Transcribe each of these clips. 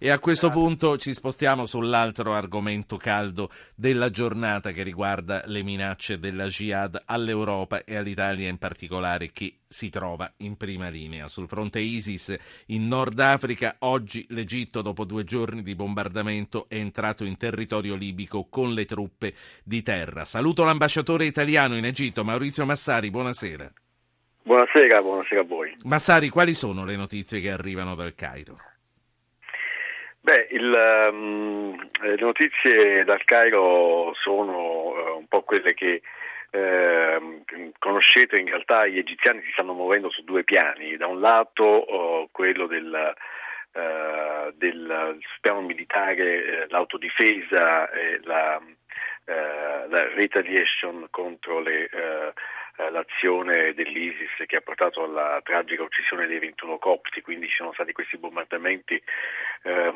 E a questo punto ci spostiamo sull'altro argomento caldo della giornata che riguarda le minacce della jihad all'Europa e all'Italia in particolare che si trova in prima linea. Sul fronte ISIS in Nord Africa oggi l'Egitto dopo due giorni di bombardamento è entrato in territorio libico con le truppe di terra. Saluto l'ambasciatore italiano in Egitto Maurizio Massari, buonasera. Buonasera, buonasera a voi. Massari, quali sono le notizie che arrivano dal Cairo? Beh, il, um, le notizie dal Cairo sono uh, un po' quelle che uh, conoscete, in realtà gli egiziani si stanno muovendo su due piani, da un lato uh, quello del, del, piano militare, eh, l'autodifesa e la, la retaliation contro le eh, l'azione dell'ISIS che ha portato alla tragica uccisione dei 21 copti, quindi ci sono stati questi bombardamenti eh,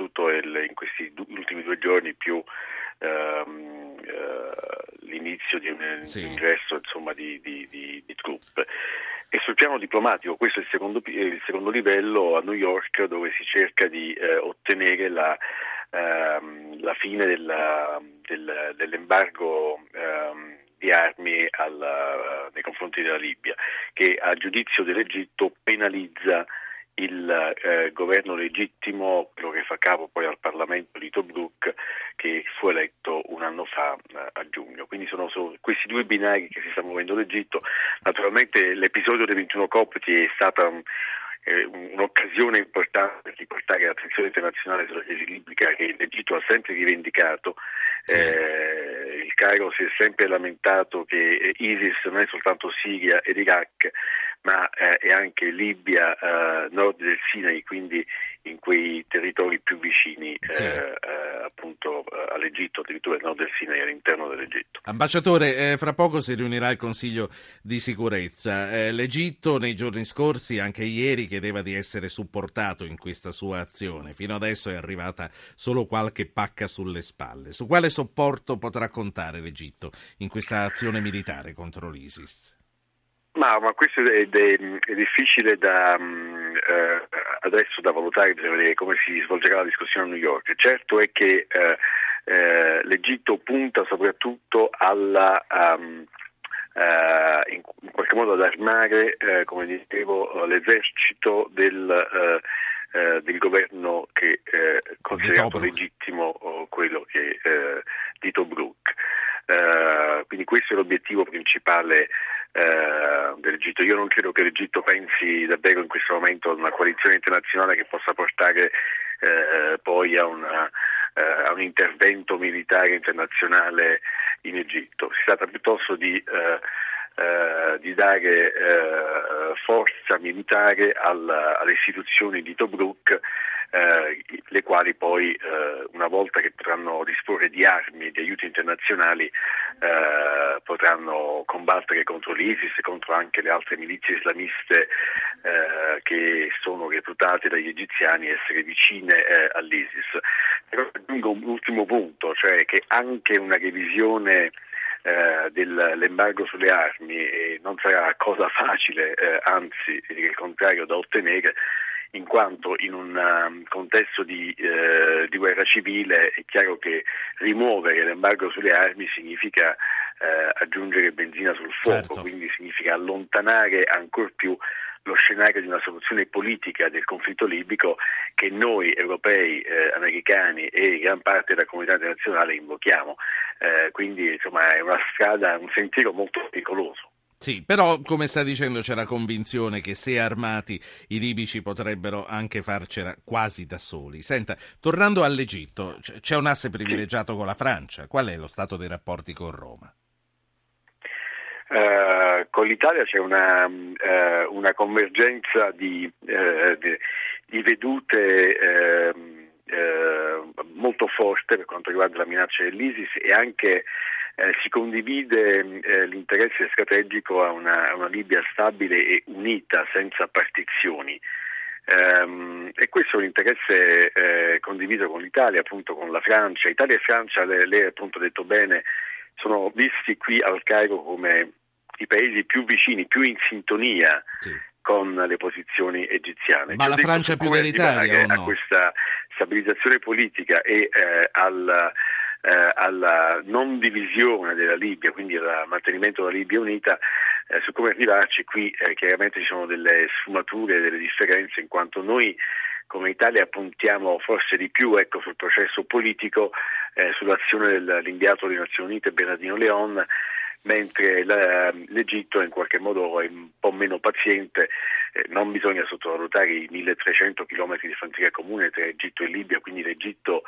soprattutto il, in questi du- ultimi due giorni più ehm, eh, l'inizio di un sì. ingresso insomma, di, di, di, di, truppe. E sul piano diplomatico, questo è il secondo, il secondo livello a New York dove si cerca di eh, ottenere la, ehm, la fine della, del, dell'embargo ehm, di armi alla, nei confronti della Libia, che a giudizio dell'Egitto penalizza il eh, governo legittimo, quello che fa capo poi al Parlamento di Tobruk, che fu eletto un anno fa eh, a giugno. Quindi sono, sono, questi due binari che si sta muovendo l'Egitto. Naturalmente l'episodio dei 21 copti è stata eh, un'occasione importante per riportare l'attenzione internazionale sulla crisi libica che l'Egitto ha sempre rivendicato. Sì. Eh, il Cairo si è sempre lamentato che ISIS non è soltanto Siria ed Iraq, ma eh, è anche Libia, eh, nord del Sinai, quindi in quei territori più vicini sì. eh, eh appunto all'Egitto, addirittura nord del Sinai, all'interno dell'Egitto. Ambasciatore, fra poco si riunirà il Consiglio di sicurezza. L'Egitto nei giorni scorsi, anche ieri, chiedeva di essere supportato in questa sua azione. Fino adesso è arrivata solo qualche pacca sulle spalle. Su quale supporto potrà contare l'Egitto in questa azione militare contro l'ISIS? Ma, ma questo è, è, è difficile da, um, eh, adesso da valutare, bisogna vedere come si svolgerà la discussione a New York. Certo è che eh, eh, l'Egitto punta soprattutto alla, um, in, in, qualche modo ad armare, eh, come dicevo, l'esercito del, eh, del governo che è considerato legittimo quello che, di Tobruk. quindi questo è l'obiettivo principale eh, dell'Egitto. Io non credo che l'Egitto pensi davvero in questo momento ad una coalizione internazionale che possa portare eh, poi a, una, eh, a, un intervento militare internazionale in Egitto. Si tratta piuttosto di, eh, eh, di dare forza militare al, alle istituzioni di Tobruk eh, le quali poi eh, una volta che potranno disporre di armi e di aiuti internazionali eh, potranno combattere contro l'ISIS e contro anche le altre milizie islamiste eh, che sono reputate dagli egiziani essere vicine eh, all'ISIS. Però aggiungo un ultimo punto, cioè che anche una revisione eh, dell'embargo sulle armi non sarà cosa facile, eh, anzi il contrario da ottenere in quanto in un um, contesto di, eh, di, guerra civile è chiaro che rimuovere l'embargo sulle armi significa eh, aggiungere benzina sul fuoco, certo. quindi significa allontanare ancora più lo scenario di una soluzione politica del conflitto libico che noi europei, eh, americani e gran parte della comunità internazionale invochiamo. Eh, quindi insomma è una strada, un sentiero molto pericoloso. Sì, però come sta dicendo c'è la convinzione che se armati i libici potrebbero anche farcela quasi da soli. Senta, tornando all'Egitto, c'è un asse privilegiato con la Francia. Qual è lo stato dei rapporti con Roma? Uh, con l'Italia c'è una, uh, una convergenza di, uh, di, di vedute ehm, molto forte per quanto riguarda la minaccia dell'ISIS e anche eh, si condivide eh, l'interesse strategico a una, a una, Libia stabile e unita, senza partizioni. Um, e questo è un interesse eh, condiviso con l'Italia, appunto con la Francia. Italia e Francia, lei, lei appunto ha detto bene, sono visti qui al Cairo come i paesi più vicini, più in sintonia sì. con le posizioni egiziane. Ma la Francia più dell'Italia no? A questa stabilizzazione politica e eh, al, eh, alla non divisione della Libia, quindi al mantenimento della Libia unita, eh, su come arrivarci qui eh, chiaramente ci sono delle sfumature, delle differenze, in quanto noi come Italia puntiamo forse di più ecco, sul processo politico, eh, sull'azione dell'inviato delle Nazioni Unite Bernardino Leon, mentre l'Egitto in qualche modo è un po' meno paziente, eh, non bisogna sottovalutare i 1300 km di frontiera comune tra Egitto e Libia, quindi l'Egitto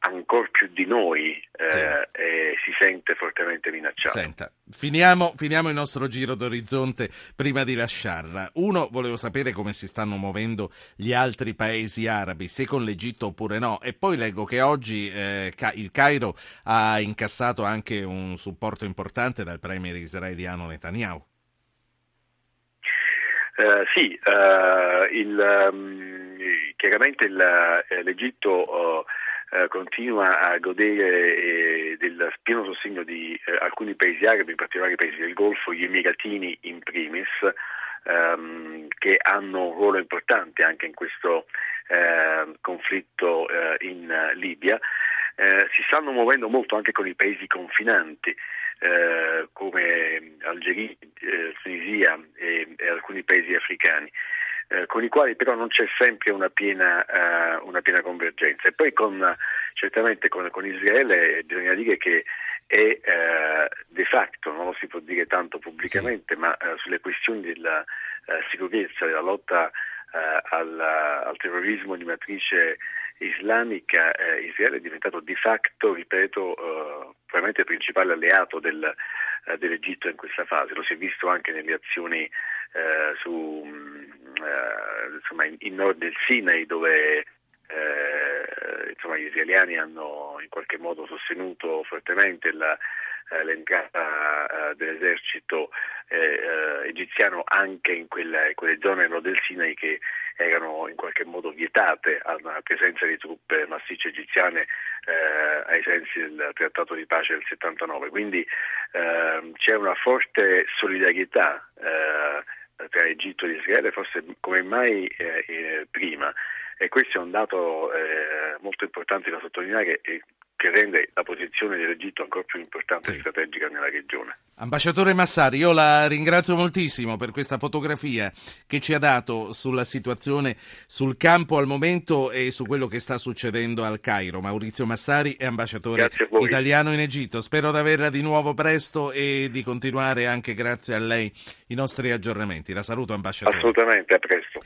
ancora più di noi eh, sì. eh, si sente fortemente minacciato. Senta, finiamo, finiamo, il nostro giro d'orizzonte prima di lasciarla. Uno, volevo sapere come si stanno muovendo gli altri paesi arabi, se con l'Egitto oppure no. E poi leggo che oggi eh, il Cairo ha incassato anche un supporto importante dal premier israeliano Netanyahu. Uh, sì, uh, il, um, chiaramente il, uh, l'Egitto eh, continua a godere eh, del pieno sostegno di eh, alcuni paesi arabi, in particolare i paesi del Golfo, gli Emiratini in primis, ehm, che hanno un ruolo importante anche in questo ehm, conflitto eh, in Libia. Eh, si stanno muovendo molto anche con i paesi confinanti. Eh, come Algeria, Tunisia e, e alcuni paesi africani eh, con i quali però non c'è sempre una piena, uh, una piena convergenza. E poi con, certamente con, con, Israele bisogna dire che è uh, de facto, non lo si può dire tanto pubblicamente, sì. ma uh, sulle questioni della sicurezza, della lotta al, al, terrorismo di matrice islamica, Israele è diventato di facto, ripeto, probabilmente il principale alleato del, dell'Egitto in questa fase. Lo si è visto anche nelle azioni su eh, insomma, in, in, nord del Sinai dove eh, insomma, gli israeliani hanno in qualche modo sostenuto fortemente la, eh, l'entrata eh, dell'esercito eh, egiziano anche in quelle, quelle zone nord del Sinai che erano in qualche modo vietate alla presenza di truppe massicce egiziane eh, ai sensi del trattato di pace del 79. Quindi eh, c'è una forte solidarietà eh, tra Egitto e Israele forse come mai eh, eh, prima. E questo è un dato eh, molto importante da sottolineare e che rende la posizione dell'Egitto ancora più importante e sì. strategica nella regione. Ambasciatore Massari, io la ringrazio moltissimo per questa fotografia che ci ha dato sulla situazione sul campo al momento e su quello che sta succedendo al Cairo. Maurizio Massari è ambasciatore italiano in Egitto. Spero di averla di nuovo presto e di continuare anche grazie a lei i nostri aggiornamenti. La saluto ambasciatore. Assolutamente, a presto.